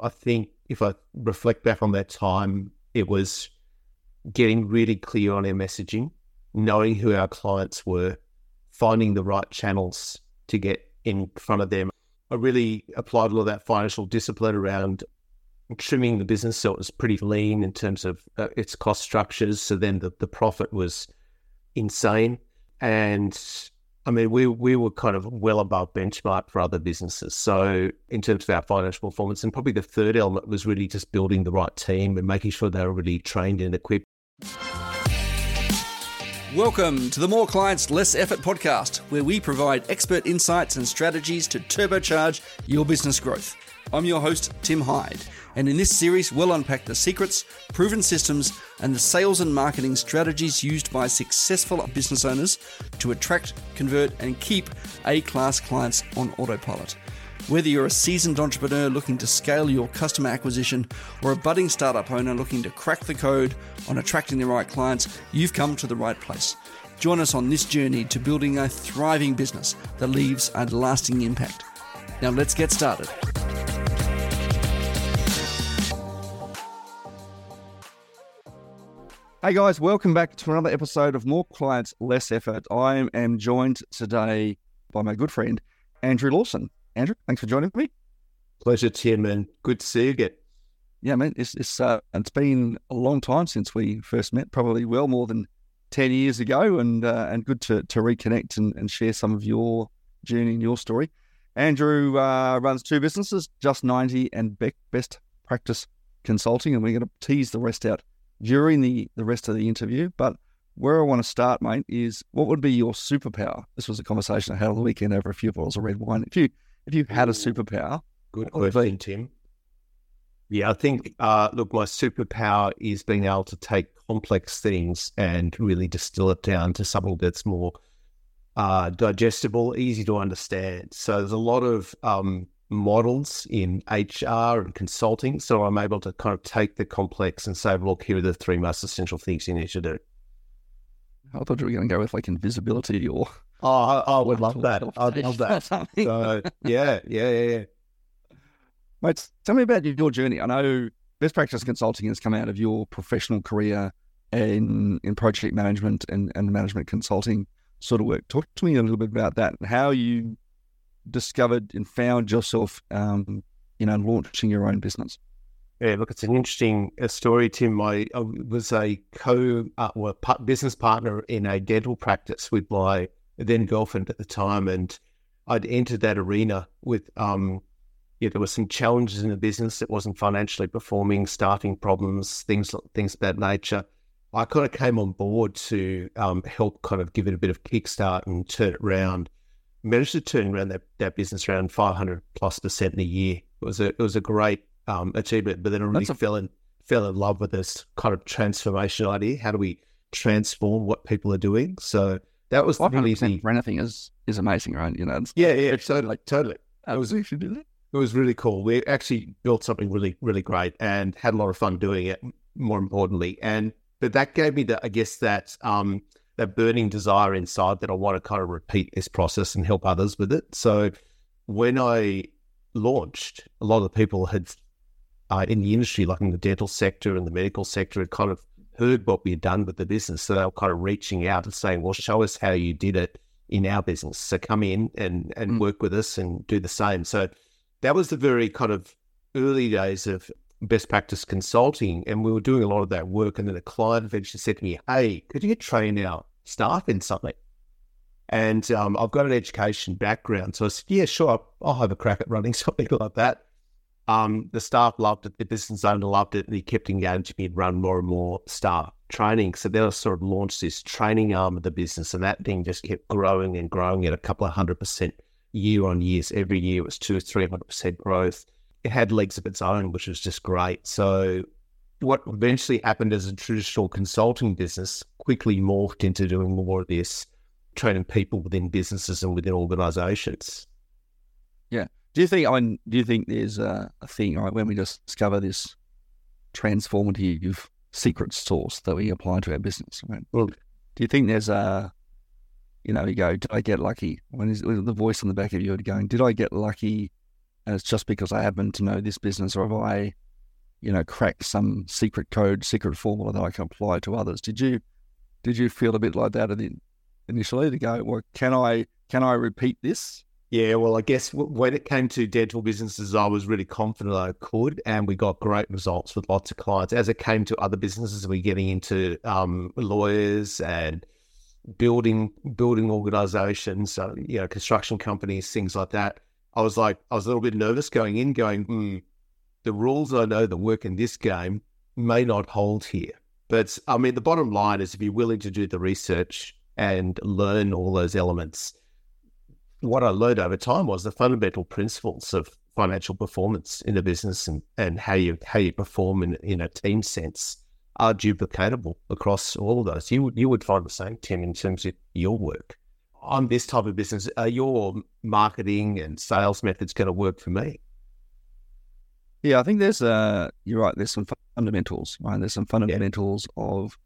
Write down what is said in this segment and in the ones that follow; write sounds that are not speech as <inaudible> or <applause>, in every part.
I think if I reflect back on that time, it was getting really clear on our messaging, knowing who our clients were, finding the right channels to get in front of them. I really applied a lot of that financial discipline around trimming the business so it was pretty lean in terms of uh, its cost structures. So then the, the profit was insane. And I mean, we we were kind of well above benchmark for other businesses. So in terms of our financial performance, and probably the third element was really just building the right team and making sure they were really trained and equipped. Welcome to the More Clients, Less Effort podcast, where we provide expert insights and strategies to turbocharge your business growth. I'm your host, Tim Hyde, and in this series, we'll unpack the secrets, proven systems, and the sales and marketing strategies used by successful business owners to attract, convert, and keep A class clients on autopilot. Whether you're a seasoned entrepreneur looking to scale your customer acquisition or a budding startup owner looking to crack the code on attracting the right clients, you've come to the right place. Join us on this journey to building a thriving business that leaves a lasting impact. Now, let's get started. Hey guys, welcome back to another episode of More Clients, Less Effort. I am joined today by my good friend, Andrew Lawson. Andrew, thanks for joining me. Pleasure, Tim, and good to see you again. Yeah, man, it's it's uh, it's been a long time since we first met, probably well more than ten years ago, and uh, and good to to reconnect and, and share some of your journey and your story. Andrew uh, runs two businesses, Just Ninety and Beck Best Practice Consulting, and we're going to tease the rest out during the the rest of the interview. But where I want to start, mate, is what would be your superpower? This was a conversation I had on the weekend over a few bottles of red wine. If you if you had a superpower, good question, Tim. Yeah, I think uh, look, my superpower is being able to take complex things and really distill it down to something that's more uh, digestible, easy to understand. So there's a lot of um, models in HR and consulting, so I'm able to kind of take the complex and say, look, here are the three most essential things you need to do. I thought you were going to go with like invisibility or Oh, I, I would love that. I'd love <laughs> that. So, yeah, yeah, yeah, yeah. Mate, tell me about your journey. I know best practice consulting has come out of your professional career in in project management and, and management consulting sort of work. Talk to me a little bit about that and how you discovered and found yourself, um, you know, launching your own business. Yeah, look, it's an interesting uh, story, Tim. I, I was a co uh, well, business partner in a dental practice with my then girlfriend at the time, and I'd entered that arena with um, yeah, there were some challenges in the business. It wasn't financially performing, staffing problems, things things of that nature. I kind of came on board to um, help kind of give it a bit of kickstart and turn it around. Managed to turn around that, that business around 500 plus percent in a year. It was a it was a great um, achievement, but then I really a- fell in fell in love with this kind of transformation idea. How do we transform what people are doing? So that was really the for anything is is amazing, right? You know, yeah, yeah, totally, totally. It was, it was really cool. We actually built something really, really great and had a lot of fun doing it. More importantly, and but that gave me the, I guess that um that burning desire inside that I want to kind of repeat this process and help others with it. So when I launched, a lot of the people had uh, in the industry, like in the dental sector and the medical sector, had kind of heard what we had done with the business. So they were kind of reaching out and saying, well, show us how you did it in our business. So come in and, and mm. work with us and do the same. So that was the very kind of early days of best practice consulting. And we were doing a lot of that work. And then a client eventually said to me, hey, could you train our staff in something? And um, I've got an education background. So I said, yeah, sure, I'll have a crack at running <laughs> something like that. Um, the staff loved it, the business owner loved it, and he kept engaging me and run more and more staff training. So then I sort of launched this training arm of the business, and that thing just kept growing and growing at a couple of hundred percent year on years. Every year it was two or three hundred percent growth. It had legs of its own, which was just great. So what eventually happened as a traditional consulting business quickly morphed into doing more of this, training people within businesses and within organizations. Yeah. Do you think? I mean, do you think there's a, a thing right, when we just discover this transformative secret sauce that we apply to our business? Right? Well, do you think there's a, you know, you go, did I get lucky? When is the voice on the back of you going, did I get lucky and it's just because I happen to know this business, or have I, you know, crack some secret code, secret formula that I can apply to others? Did you did you feel a bit like that initially to go, well, can I can I repeat this? Yeah, well, I guess when it came to dental businesses, I was really confident I could, and we got great results with lots of clients. As it came to other businesses, we're getting into um, lawyers and building building organizations, so, you know, construction companies, things like that. I was like, I was a little bit nervous going in, going, hmm, the rules I know that work in this game may not hold here. But I mean, the bottom line is if you're willing to do the research and learn all those elements, what I learned over time was the fundamental principles of financial performance in a business and, and how you how you perform in, in a team sense are duplicatable across all of those. You you would find the same, Tim, in terms of your work. On this type of business, are your marketing and sales methods going to work for me? Yeah, I think there's uh you're right, there's some fundamentals, right? There's some fundamentals yeah. of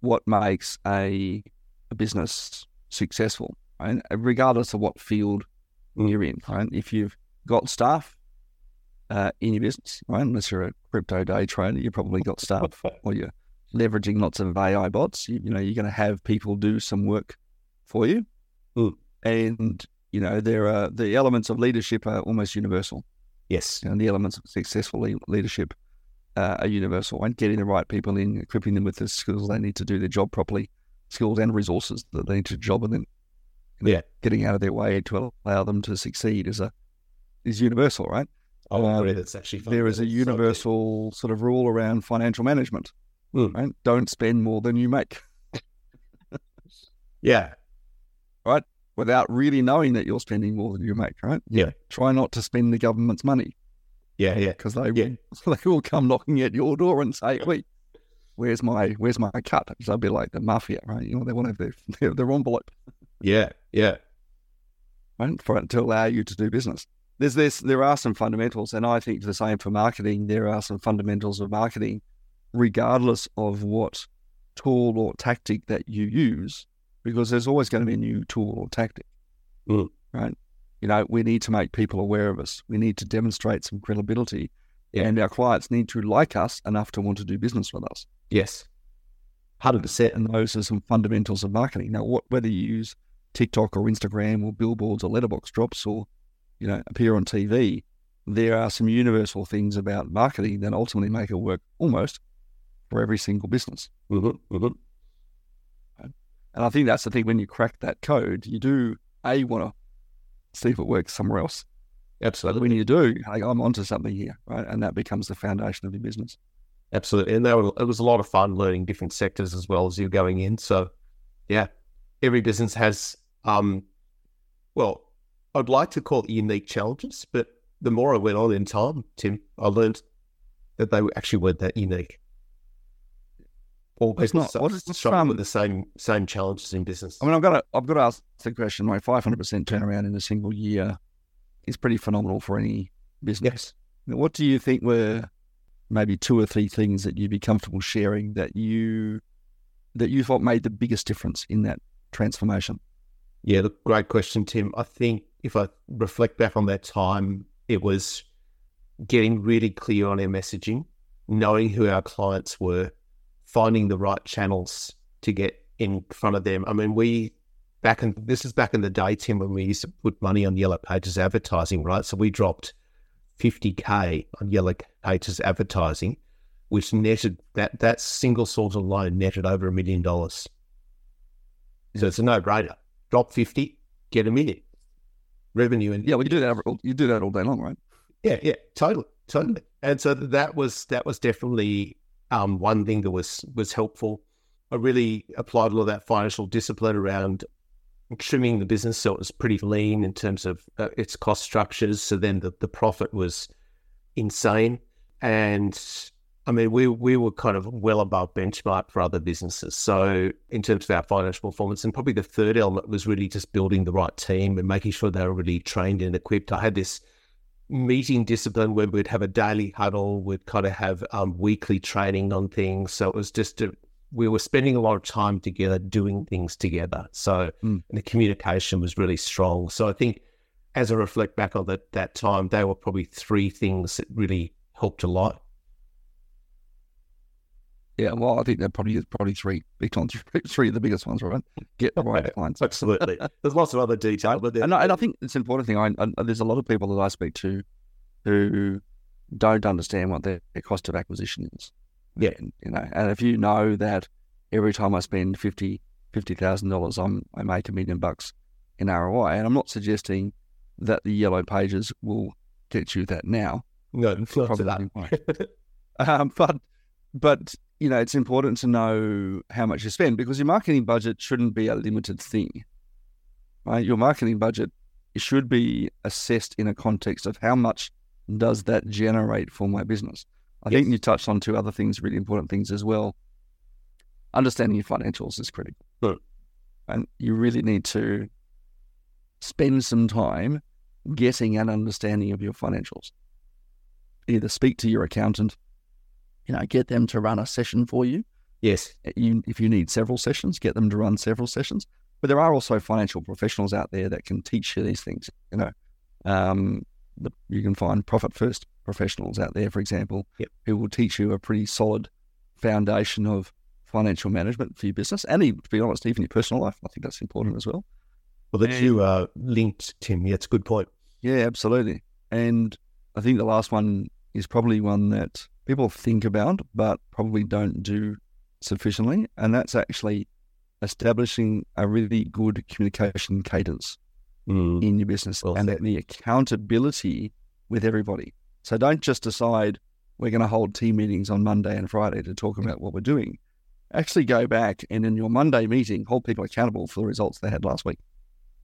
what makes a a business successful right? regardless of what field mm. you're in. Right? If you've got staff uh, in your business, right? unless you're a crypto day trader, you've probably got staff, <laughs> or you're leveraging lots of AI bots. You, you know, you're going to have people do some work for you, mm. and you know there are the elements of leadership are almost universal. Yes, and the elements of successful leadership uh, are universal. And getting the right people in, equipping them with the skills they need to do their job properly, skills and resources that they need to job, and then yeah, getting out of their way to allow them to succeed is a is universal, right? I um, agree. That's actually there is a universal so sort of rule around financial management. Mm. Right? Don't spend more than you make. yeah. Right. Without really knowing that you're spending more than you make. Right. Yeah. Try not to spend the government's money. Yeah. Yeah. Because they yeah. <laughs> they will come knocking at your door and say, "Wait, where's my where's my cut?" Because They'll be like the mafia, right? You know, they want to have their their, their envelope. Yeah, yeah. Right? For to allow you to do business. There's this there are some fundamentals, and I think the same for marketing. There are some fundamentals of marketing, regardless of what tool or tactic that you use, because there's always going to be a new tool or tactic. Mm. Right? You know, we need to make people aware of us. We need to demonstrate some credibility. Yeah. And our clients need to like us enough to want to do business with us. Yes. 100%. And those are some fundamentals of marketing. Now, what, whether you use TikTok or Instagram or billboards or letterbox drops or, you know, appear on TV, there are some universal things about marketing that ultimately make it work almost for every single business. Mm-hmm, mm-hmm. And I think that's the thing when you crack that code, you do a want to see if it works somewhere else. Absolutely. When you do, like, I'm onto something here, right? And that becomes the foundation of your business. Absolutely. And were, it was a lot of fun learning different sectors as well as you're going in. So, yeah, every business has um, well, I'd like to call it unique challenges, but the more I went on in time, Tim, I learned that they actually weren't that unique. All business not, what is struggle um, with the same same challenges in business. I mean, I've got to I've got to ask the question. My five hundred percent turnaround in a single year is pretty phenomenal for any business. Yes. What do you think were maybe two or three things that you'd be comfortable sharing that you that you thought made the biggest difference in that transformation? Yeah, look, great question, Tim. I think if I reflect back on that time, it was getting really clear on our messaging, knowing who our clients were, finding the right channels to get in front of them. I mean, we back in this is back in the day, Tim, when we used to put money on Yellow Pages advertising, right? So we dropped 50k on Yellow Pages advertising, which netted that that single source alone netted over a million dollars. So it's a no brainer drop 50, get a million revenue. And yeah, we do that. You do that all day long, right? Yeah, yeah, totally, totally. And so that was that was definitely um, one thing that was was helpful. I really applied a lot of that financial discipline around trimming the business so it was pretty lean in terms of uh, its cost structures. So then the, the profit was insane. And I mean, we we were kind of well above benchmark for other businesses. So in terms of our financial performance, and probably the third element was really just building the right team and making sure they were really trained and equipped. I had this meeting discipline where we'd have a daily huddle, we'd kind of have um, weekly training on things. So it was just a, we were spending a lot of time together doing things together. So mm. the communication was really strong. So I think as I reflect back on that that time, they were probably three things that really helped a lot. Yeah, well, I think they're probably probably three big ones, <laughs> three of the biggest ones, right? Get the right clients. Absolutely. <laughs> There's lots of other detail, but and I, and I think it's an important thing. I, I, there's a lot of people that I speak to who don't understand what their, their cost of acquisition is. Yeah, and, you know, and if you know that every time I spend fifty fifty thousand dollars, I'm I make a million bucks in ROI, and I'm not suggesting that the yellow pages will get you that now. No, not to that. <laughs> um, but but you know, it's important to know how much you spend because your marketing budget shouldn't be a limited thing. Right? Your marketing budget should be assessed in a context of how much does that generate for my business. I yes. think you touched on two other things, really important things as well. Understanding your financials is critical. Sure. And you really need to spend some time getting an understanding of your financials. Either speak to your accountant you know, get them to run a session for you. Yes. Uh, you, if you need several sessions, get them to run several sessions. But there are also financial professionals out there that can teach you these things. You know, um, the, you can find profit first professionals out there, for example, yep. who will teach you a pretty solid foundation of financial management for your business and, even, to be honest, even your personal life. I think that's important as well. Well, that you uh, linked, Tim. Yeah, it's a good point. Yeah, absolutely. And I think the last one is probably one that people think about but probably don't do sufficiently, and that's actually establishing a really good communication cadence mm. in your business well and the accountability with everybody. So don't just decide we're going to hold team meetings on Monday and Friday to talk about what we're doing. Actually, go back and in your Monday meeting, hold people accountable for the results they had last week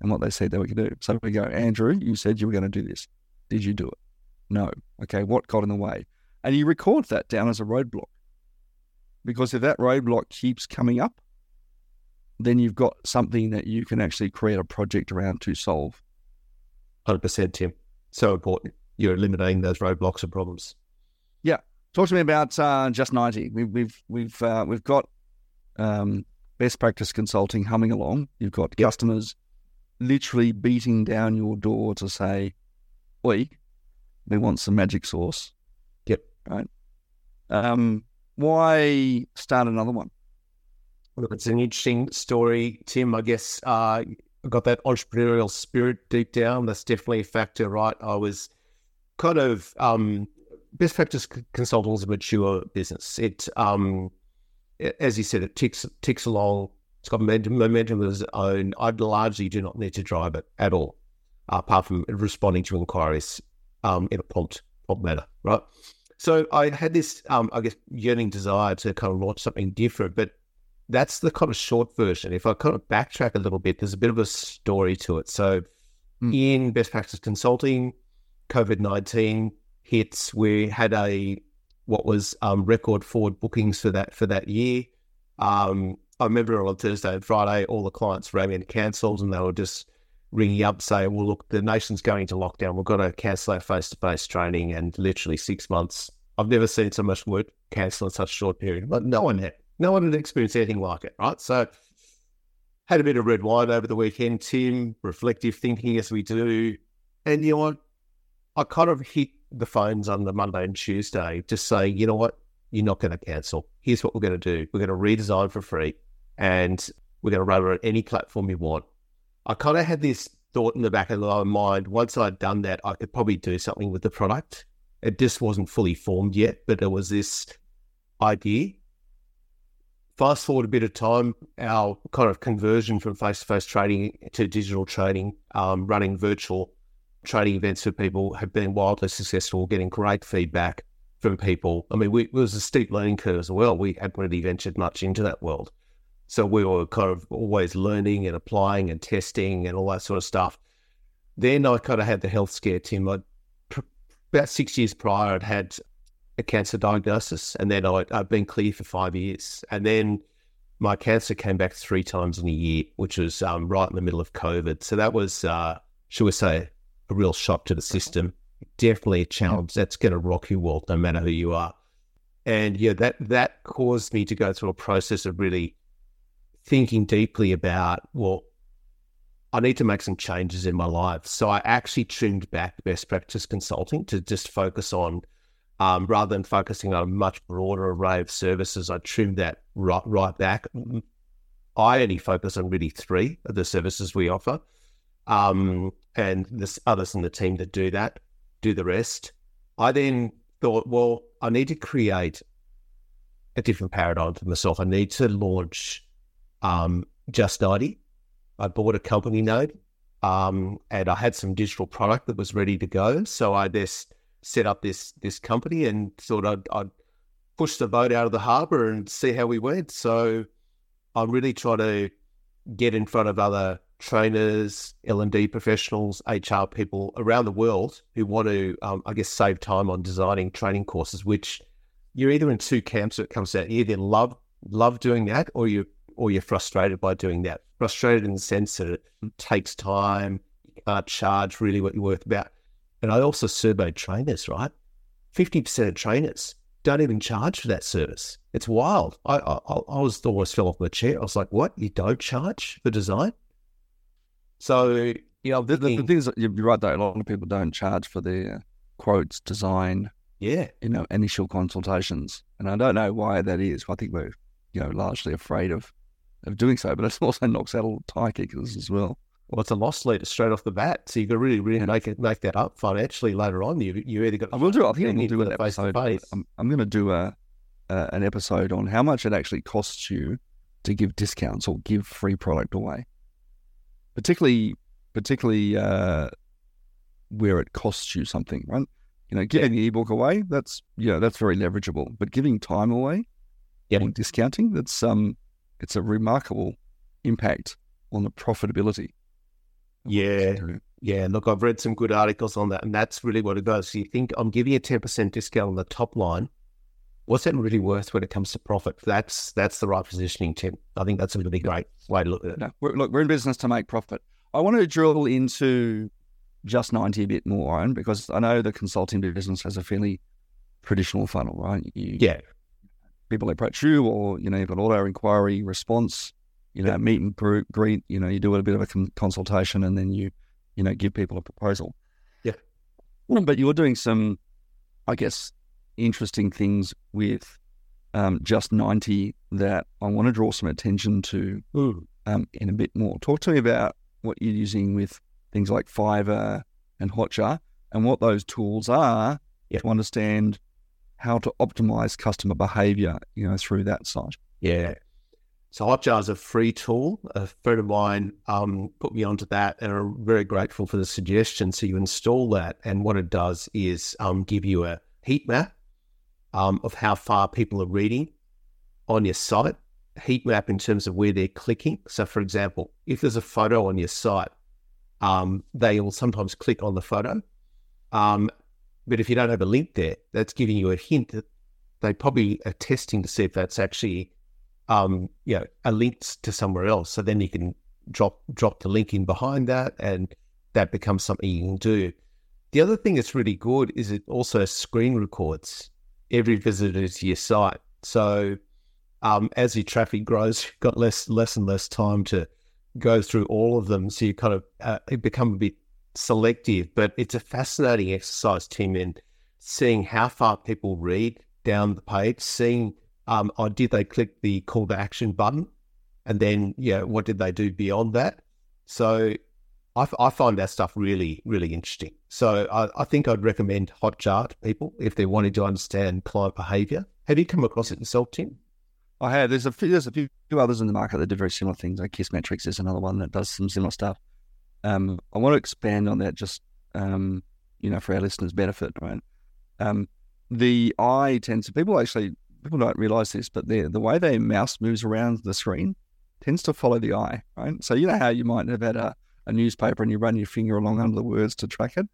and what they said they were going to do. So we go, Andrew, you said you were going to do this. Did you do it? No. Okay, what got in the way? And you record that down as a roadblock. Because if that roadblock keeps coming up, then you've got something that you can actually create a project around to solve. 100%, Tim. So important. You're eliminating those roadblocks and problems. Yeah. Talk to me about uh, Just 90. We've, we've, we've, uh, we've got um, best practice consulting humming along. You've got yep. customers literally beating down your door to say, Oi, we want some magic sauce. Right. Um, why start another one? Look, it's an interesting story, Tim. I guess uh, I got that entrepreneurial spirit deep down. That's definitely a factor, right? I was kind of um, best practice consulting is a mature business. It, um, as you said, it ticks ticks along. It's got momentum, momentum of its own. I largely do not need to drive it at all, apart from responding to inquiries um, in a prompt, prompt manner, right? So I had this, um, I guess, yearning desire to kind of launch something different, but that's the kind of short version. If I kind of backtrack a little bit, there's a bit of a story to it. So mm. in best practice consulting, COVID 19 hits, we had a what was um, record forward bookings for that for that year. Um, I remember on Thursday and Friday, all the clients rang and cancelled, and they were just ringing up saying, well, look, the nation's going into lockdown. We've got to cancel our face to face training. And literally six months, I've never seen so much work cancelled in such a short period. But no one had. No one had experienced anything like it, right? So, had a bit of red wine over the weekend, Tim, reflective thinking as we do. And you know what? I kind of hit the phones on the Monday and Tuesday, just saying, you know what? You're not going to cancel. Here's what we're going to do. We're going to redesign for free and we're going to run it on any platform you want. I kind of had this thought in the back of my mind. Once I'd done that, I could probably do something with the product. It just wasn't fully formed yet, but there was this idea. Fast forward a bit of time, our kind of conversion from face to face trading to digital trading, um, running virtual trading events for people have been wildly successful, getting great feedback from people. I mean, we, it was a steep learning curve as well. We hadn't really ventured much into that world. So we were kind of always learning and applying and testing and all that sort of stuff. Then I kind of had the health scare, Tim. I, about six years prior, I'd had a cancer diagnosis, and then i had been clear for five years. And then my cancer came back three times in a year, which was um, right in the middle of COVID. So that was, uh, should we say, a real shock to the system. Definitely a challenge that's going to rock your world, no matter who you are. And yeah, that that caused me to go through a process of really thinking deeply about, well, I need to make some changes in my life. So I actually trimmed back best practice consulting to just focus on, um, rather than focusing on a much broader array of services, I trimmed that right, right back. I only focus on really three of the services we offer. Um, and there's others in the team that do that, do the rest. I then thought, well, I need to create a different paradigm for myself. I need to launch um, Just 90 I bought a company name um, and I had some digital product that was ready to go. So I just set up this this company and thought I'd, I'd push the boat out of the harbour and see how we went. So I'm really trying to get in front of other trainers, L and D professionals, HR people around the world who want to, um, I guess, save time on designing training courses. Which you're either in two camps. It comes out you either love love doing that, or you or you're frustrated by doing that. Frustrated in the sense that it takes time, you can't charge really what you're worth about. And I also surveyed trainers, right? 50% of trainers don't even charge for that service. It's wild. I, I, I was almost fell off my chair. I was like, what? You don't charge for design? So, you know, the, the, the thing is, you're right though, a lot of people don't charge for their quotes, design, yeah, you know, initial consultations. And I don't know why that is. I think we're, you know, largely afraid of of doing so, but it <laughs> also knocks out all tie kickers as well. Well, it's a loss leader straight off the bat, so you got to really, really make it make that up financially later on. You you either got. I will do. I think I'm going to do an episode. I'm, I'm going to do a, a an episode on how much it actually costs you to give discounts or give free product away, particularly particularly uh, where it costs you something, right? You know, giving yeah. the ebook away, that's you know, that's very leverageable. But giving time away, yeah, discounting, that's um it's a remarkable impact on the profitability. Yeah. Yeah. Look, I've read some good articles on that, and that's really what it does. So you think I'm giving a 10% discount on the top line. What's that really worth when it comes to profit? That's that's the right positioning, Tim. I think that's a really great way to look at it. No, we're, look, we're in business to make profit. I want to drill into just 90 a bit more, Aaron, because I know the consulting business has a fairly traditional funnel, right? You, yeah people approach you, or you know, you've got auto inquiry response, you know, meet and greet. You know, you do a bit of a consultation, and then you, you know, give people a proposal. Yeah. But you're doing some, I guess, interesting things with um, just ninety that I want to draw some attention to um, in a bit more. Talk to me about what you're using with things like Fiverr and Hotjar, and what those tools are yep. to understand how to optimize customer behavior, you know, through that site. Yeah. So Hotjar is a free tool. A friend of mine um, put me onto that, and I'm very grateful for the suggestion. So you install that, and what it does is um, give you a heat map um, of how far people are reading on your site. Heat map in terms of where they're clicking. So, for example, if there's a photo on your site, um, they will sometimes click on the photo. But if you don't have a link there, that's giving you a hint that they probably are testing to see if that's actually, um, you know, a link to somewhere else. So then you can drop drop the link in behind that, and that becomes something you can do. The other thing that's really good is it also screen records every visitor to your site. So um, as your traffic grows, you've got less less and less time to go through all of them. So you kind of uh, become a bit selective, but it's a fascinating exercise, Tim, in seeing how far people read down the page, seeing um, oh, did they click the call to action button, and then yeah, what did they do beyond that? So I, I find that stuff really, really interesting. So I, I, think I'd recommend Hotjar to people if they're wanting to understand client behavior. Have you come across it yourself, Tim? I have. There's a few, there's a few others in the market that do very similar things. Like Kissmetrics is another one that does some similar stuff. Um, I want to expand on that just, um, you know, for our listeners' benefit, right? Um, the eye tends to, people actually, people don't realize this, but the, the way their mouse moves around the screen tends to follow the eye, right? So, you know how you might have had a, a newspaper and you run your finger along under the words to track it?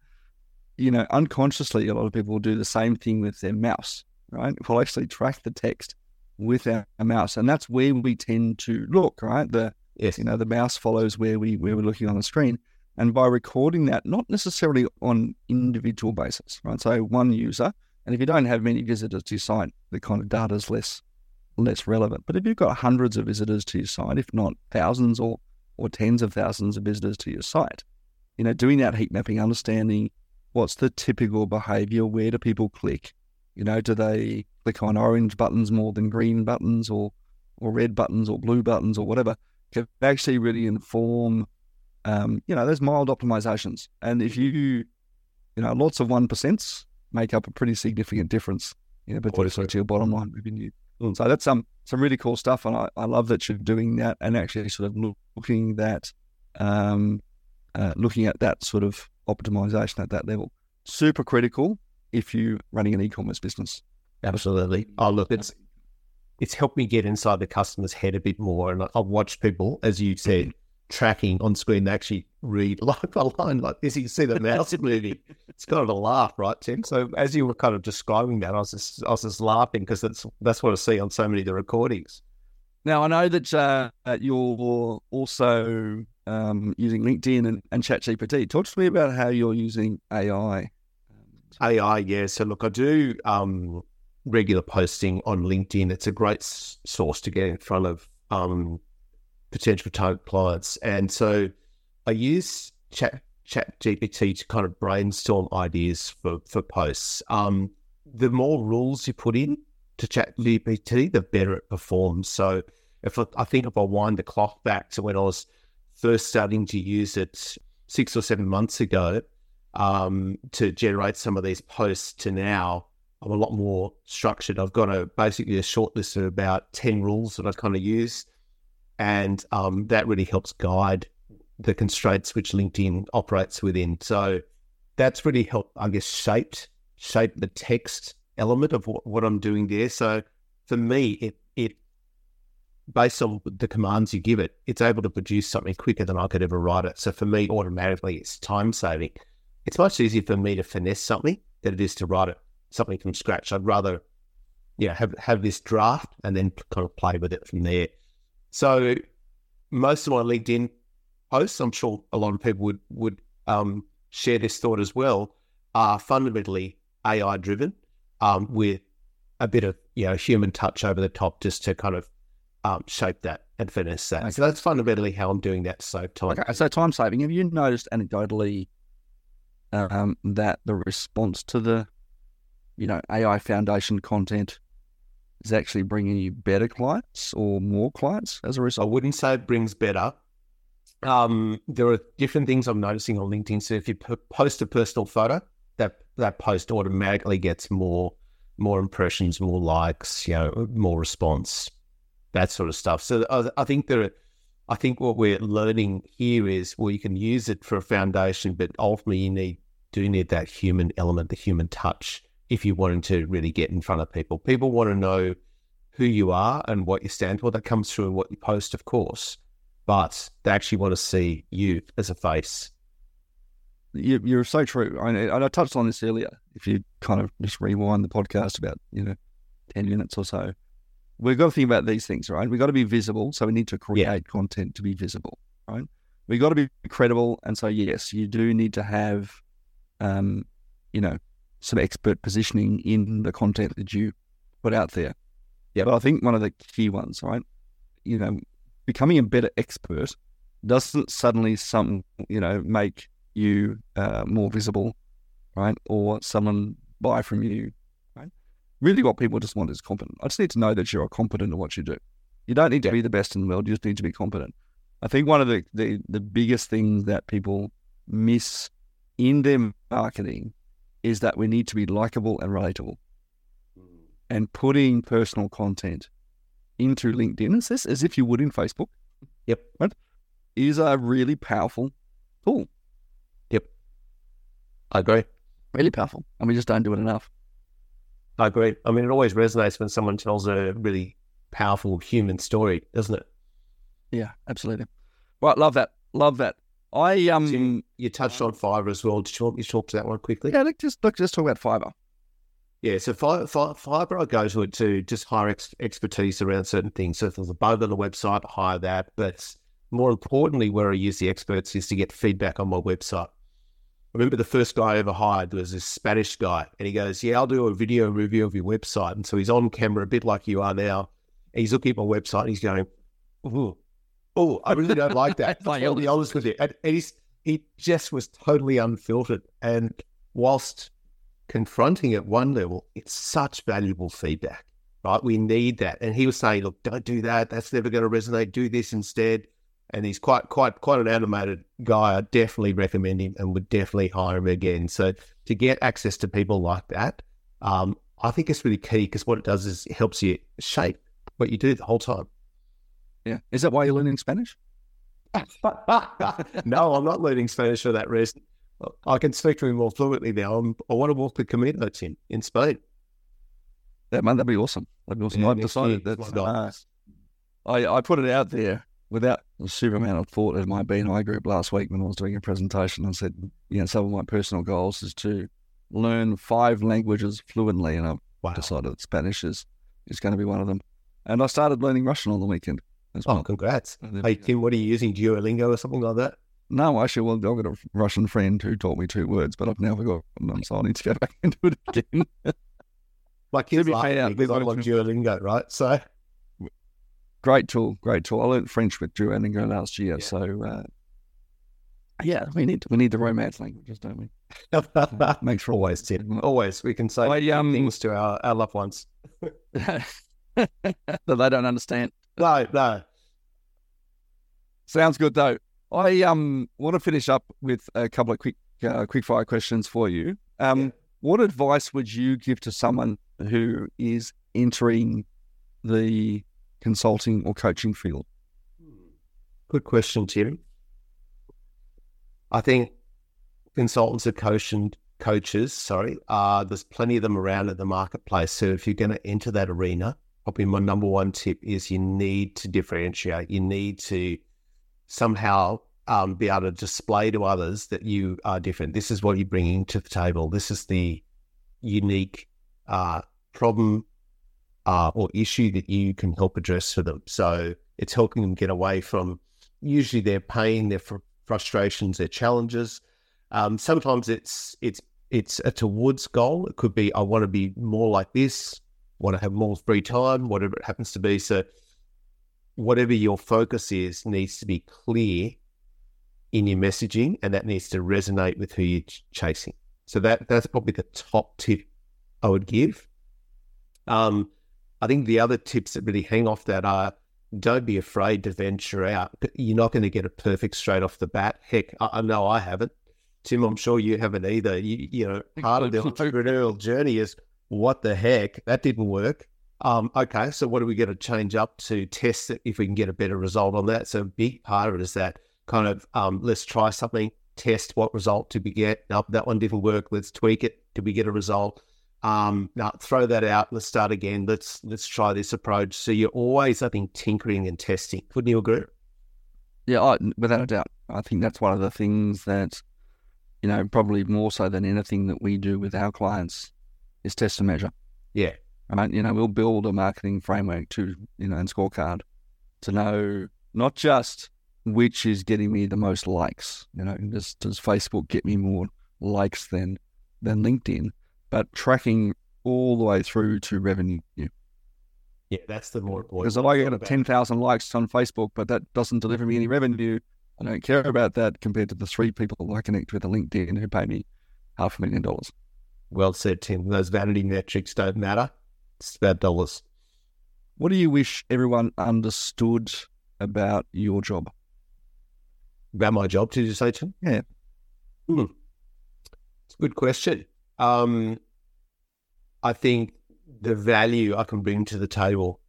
You know, unconsciously, a lot of people do the same thing with their mouse, right? We'll actually track the text with our, our mouse. And that's where we tend to look, right? The Yes. You know, the mouse follows where we where we're looking on the screen. And by recording that, not necessarily on individual basis, right? So one user, and if you don't have many visitors to your site, the kind of data is less less relevant. But if you've got hundreds of visitors to your site, if not thousands or or tens of thousands of visitors to your site. You know, doing that heat mapping, understanding what's the typical behavior, where do people click? You know, do they click on orange buttons more than green buttons or or red buttons or blue buttons or whatever? Can actually really inform um, you know, there's mild optimizations. And if you, you know, lots of one percents make up a pretty significant difference, you know, potentially to your bottom line revenue. Mm. So that's some some really cool stuff, and I, I love that you're doing that and actually sort of looking that, um, uh, looking at that sort of optimization at that level. Super critical if you're running an e-commerce business. Absolutely. Oh, look, it's it's helped me get inside the customer's head a bit more, and I've watched people, as you said, tracking on screen they actually read <laughs> line by line like this. You see the mouse moving. It's kind of a laugh, right, Tim? So as you were kind of describing that, I was just I was just laughing because that's that's what I see on so many of the recordings. Now I know that uh, you're also um, using LinkedIn and, and ChatGPT. Talk to me about how you're using AI. AI, yeah. So look, I do um, regular posting on LinkedIn. It's a great source to get in front of um, potential target clients. And so I use Chat ChatGPT to kind of brainstorm ideas for for posts. Um, the more rules you put in to ChatGPT, the better it performs. So if I, I think if I wind the clock back to when I was first starting to use it six or seven months ago um, to generate some of these posts to now, I'm a lot more structured. I've got a basically a short list of about 10 rules that I kind of use and um, that really helps guide the constraints which LinkedIn operates within. So that's really helped, I guess, shaped shape the text element of what, what I'm doing there. So for me, it it based on the commands you give it, it's able to produce something quicker than I could ever write it. So for me, automatically, it's time saving. It's much easier for me to finesse something than it is to write it something from scratch. I'd rather, yeah, have have this draft and then kind of play with it from there. So most of my LinkedIn posts, I'm sure a lot of people would would um, share this thought as well, are fundamentally AI driven, um, with a bit of you know human touch over the top, just to kind of um, shape that and finish that. Okay. So that's fundamentally how I'm doing that. So time. Okay, so time saving. Have you noticed anecdotally um, that the response to the you know AI Foundation content is actually bringing you better clients or more clients as a result? I wouldn't say it brings better. Um, there are different things I'm noticing on LinkedIn. So if you post a personal photo, that that post automatically gets more more impressions, more likes, you know, more response, that sort of stuff. So I, I think there, are, I think what we're learning here is well, you can use it for a foundation, but ultimately you need do need that human element, the human touch if you're wanting to really get in front of people. People want to know who you are and what you stand for. That comes through in what you post, of course, but they actually want to see you as a face. You, are so true. I, I touched on this earlier. If you kind of just rewind the podcast about you know ten minutes or so, we've got to think about these things, right? We've got to be visible, so we need to create yeah. content to be visible, right? We've got to be credible, and so yes, you do need to have, um, you know, some expert positioning in the content that you put out there. Yeah. But I think one of the key ones, right? You know, becoming a better expert doesn't suddenly some you know make you uh, more visible, right? Or someone buy from you, right? Really, what people just want is competent. I just need to know that you're competent at what you do. You don't need to be the best in the world. You just need to be competent. I think one of the, the, the biggest things that people miss in their marketing is that we need to be likable and relatable. Hmm. And putting personal content into LinkedIn as, this, as if you would in Facebook. Yep. Right? Is a really powerful tool. Yep. I agree. Really powerful. And we just don't do it enough. I agree. I mean, it always resonates when someone tells a really powerful human story, doesn't it? Yeah, absolutely. Right, love that. Love that. I um, so you touched on Fiverr as well. Did you want me to talk to that one quickly? Yeah, let's just let's just talk about Fiverr. Yeah, so Fiverr, I go to it to just hire ex- expertise around certain things. So if there's a bug on the website, I hire that. But more importantly, where I use the experts is to get feedback on my website. I remember the first guy I ever hired was this Spanish guy, and he goes, "Yeah, I'll do a video review of your website." And so he's on camera, a bit like you are now. he's looking at my website, and he's going, Ooh Oh, I really don't like that. <laughs> I'll be honest with you. And, and he just was totally unfiltered. And whilst confronting at one level, it's such valuable feedback, right? We need that. And he was saying, look, don't do that. That's never going to resonate. Do this instead. And he's quite, quite, quite an animated guy. I definitely recommend him and would definitely hire him again. So to get access to people like that, um, I think it's really key because what it does is it helps you shape what you do the whole time. Yeah. Is that why you're learning Spanish? <laughs> no, I'm not learning Spanish for that reason. I can speak to him more fluently now. I'm, i want to walk the Camino in in Spain. Yeah, man, that'd be awesome. That'd be awesome. Yeah, I've decided that uh, I, I put it out there without a super amount of thought in my BNI group last week when I was doing a presentation. I said, you know, some of my personal goals is to learn five languages fluently, and I've wow. decided that Spanish is, is going to be one of them. And I started learning Russian on the weekend. Oh, congrats! Hey Tim, what are you using? Duolingo or something like that? No, actually, well, I've got a Russian friend who taught me two words, but I've now forgotten them, so I need to go <laughs> back and do it again. My kids at me because I love Duolingo, right? So great tool, great tool. I learned French with Duolingo last year, yeah. so uh, yeah, we need we need the romance languages, don't we? <laughs> Makes for always, Tim. Always, we can say I, um, things to our, our loved ones <laughs> that they don't understand. No, no. Sounds good though. I um want to finish up with a couple of quick uh, quick fire questions for you. Um, yeah. What advice would you give to someone who is entering the consulting or coaching field? Good question, Tim. I think consultants are coaching coaches, sorry, uh, there's plenty of them around in the marketplace. So if you're going to enter that arena, probably my number one tip is you need to differentiate. You need to somehow um, be able to display to others that you are different. This is what you're bringing to the table. This is the unique uh, problem uh, or issue that you can help address for them. So it's helping them get away from usually their pain, their fr- frustrations, their challenges. Um, sometimes it's it's it's a towards goal. It could be I want to be more like this, want to have more free time, whatever it happens to be. So whatever your focus is needs to be clear in your messaging, and that needs to resonate with who you're chasing. So that that's probably the top tip I would give. Um, I think the other tips that really hang off that are don't be afraid to venture out. You're not going to get it perfect straight off the bat. Heck, I, I know I haven't. Tim, I'm sure you haven't either. You, you know, part of the <laughs> entrepreneurial journey is what the heck that didn't work. Um, okay, so what do we got to change up to test it if we can get a better result on that? So a big part of it is that kind of um, let's try something, test what result did we get? No, that one didn't work. Let's tweak it. Did we get a result? Um, throw that out. Let's start again. Let's let's try this approach. So you're always, I think, tinkering and testing. Wouldn't you agree? Yeah, I, without a doubt. I think that's one of the things that, you know, probably more so than anything that we do with our clients is test and measure. Yeah. Right? You know, we'll build a marketing framework to, you know, and scorecard to know not just which is getting me the most likes. You know, does does Facebook get me more likes than than LinkedIn? But tracking all the way through to revenue. Yeah, that's the more important. Because if I get ten thousand likes on Facebook, but that doesn't deliver me any revenue, I don't care about that compared to the three people I connect with on LinkedIn who pay me half a million dollars. Well said, Tim. Those vanity metrics don't matter. It's about dollars. What do you wish everyone understood about your job? About my job, did you say, Tim? Yeah. Hmm. It's a good question. Um, I think the value I can bring to the table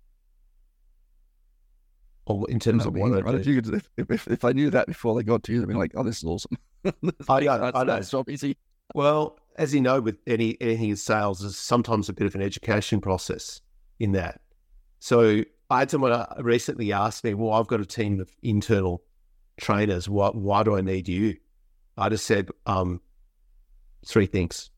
or in terms of what right? if, you could, if, if, if, I knew that before they got to you, they'd be like, "Oh, this is awesome." <laughs> I, I, I know. It's Job easy. Well, as you know, with any anything in sales, is sometimes a bit of an education process in that. So I had someone uh, recently ask me, "Well, I've got a team of internal trainers. Why, why do I need you?" I just said um, three things.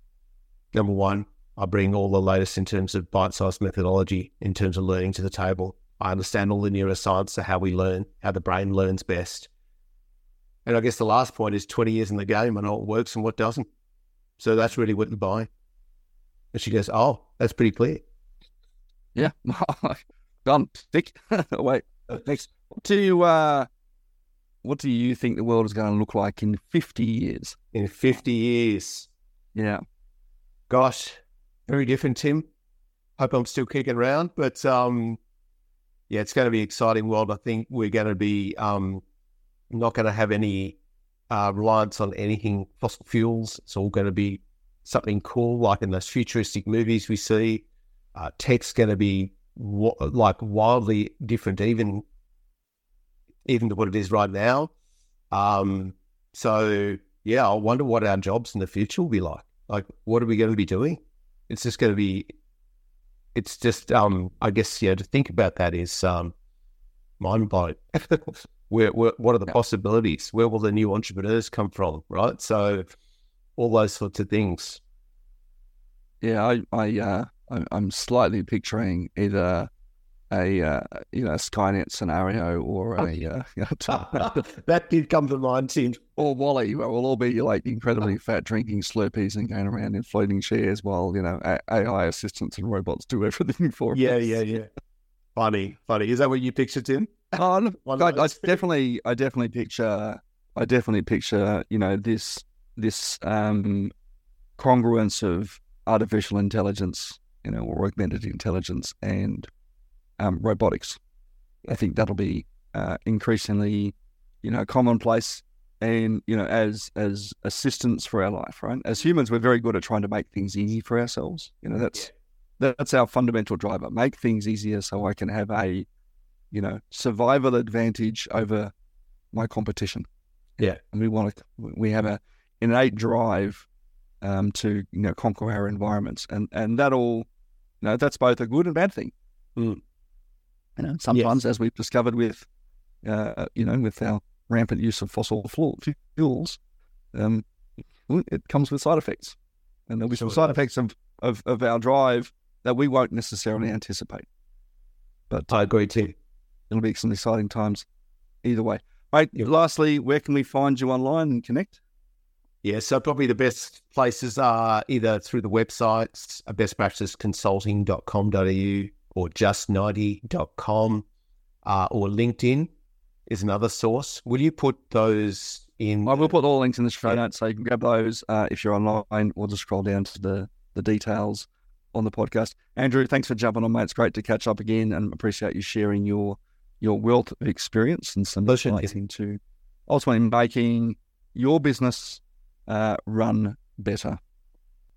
Number one, I bring all the latest in terms of bite-sized methodology in terms of learning to the table. I understand all the neuroscience of how we learn, how the brain learns best. And I guess the last point is 20 years in the game. I know what works and what doesn't. So that's really what you're buying. And she goes, Oh, that's pretty clear. Yeah. <laughs> Done. Tick. <laughs> Wait. Next. To uh, what do you think the world is going to look like in 50 years? In 50 years. Yeah. Gosh, very different, Tim. Hope I'm still kicking around, but um, yeah, it's going to be an exciting world. I think we're going to be um, not going to have any uh, reliance on anything fossil fuels. It's all going to be something cool, like in those futuristic movies we see. Uh, tech's going to be like wildly different, even even to what it is right now. Um, so yeah, I wonder what our jobs in the future will be like. Like, what are we going to be doing? It's just going to be. It's just, um, I guess, yeah. To think about that is um, mind blowing. <laughs> where, where, what are the possibilities? Where will the new entrepreneurs come from? Right. So, all those sorts of things. Yeah, I, I, uh, I'm slightly picturing either a uh, you know a Skynet scenario or a uh, you <laughs> know, <laughs> <laughs> that did come to mind, Tim. Or WALL-E, where we'll all be like incredibly fat, drinking Slurpees and going around in floating chairs while you know AI assistants and robots do everything for yeah, us. Yeah, yeah, yeah. Funny, funny. Is that what you pictured, Tim? Oh, <laughs> I, I definitely, I definitely picture, I definitely picture, you know, this this um, congruence of artificial intelligence, you know, or augmented intelligence and um, robotics. I think that'll be uh, increasingly, you know, commonplace. And you know, as as assistants for our life, right? As humans, we're very good at trying to make things easy for ourselves. You know, that's yeah. that's our fundamental driver. Make things easier so I can have a, you know, survival advantage over my competition. Yeah, and we want to. We have a innate drive um, to you know conquer our environments, and and that all, you know, that's both a good and bad thing. Mm. You know, sometimes, yes. as we've discovered with, uh, you know, with our rampant use of fossil fuels, um, it comes with side effects, and there'll be some side effects of, of, of our drive that we won't necessarily anticipate. But I agree too. It'll be some exciting times, either way. Right. Yep. Lastly, where can we find you online and connect? Yeah, so probably the best places are either through the websites, bestpracticeconsulting.com.au or just90.com uh, or LinkedIn is another source. Will you put those in? I will put all the links in the show notes so you can grab those uh, if you're online or just scroll down to the, the details on the podcast. Andrew, thanks for jumping on, mate. It's great to catch up again and appreciate you sharing your your wealth of experience and some insights into ultimately making your business uh, run better.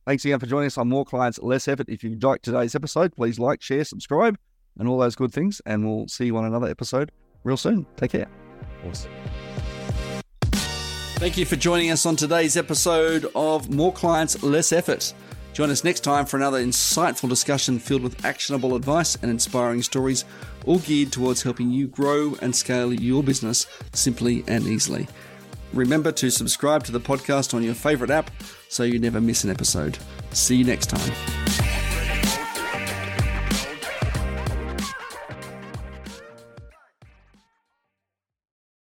Thanks again for joining us on More Clients, Less Effort. If you liked today's episode, please like, share, subscribe, and all those good things. And we'll see you on another episode real soon. Take care. Awesome. Thank you for joining us on today's episode of More Clients, Less Effort. Join us next time for another insightful discussion filled with actionable advice and inspiring stories, all geared towards helping you grow and scale your business simply and easily. Remember to subscribe to the podcast on your favorite app so you never miss an episode. See you next time.